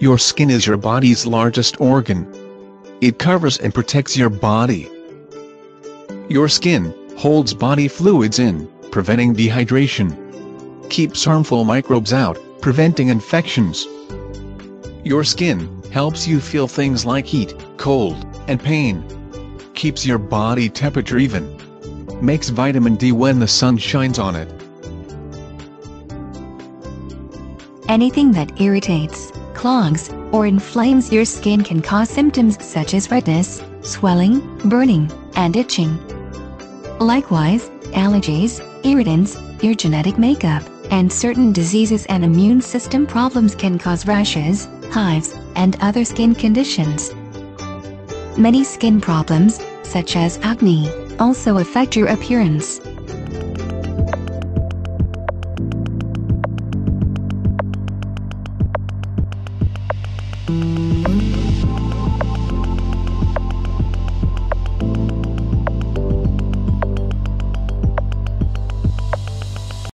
Your skin is your body's largest organ. It covers and protects your body. Your skin holds body fluids in, preventing dehydration. Keeps harmful microbes out, preventing infections. Your skin helps you feel things like heat, cold, and pain. Keeps your body temperature even. Makes vitamin D when the sun shines on it. Anything that irritates, clogs, or inflames your skin can cause symptoms such as redness, swelling, burning, and itching. Likewise, allergies, irritants, your genetic makeup, and certain diseases and immune system problems can cause rashes, hives, and other skin conditions. Many skin problems, such as acne, also affect your appearance.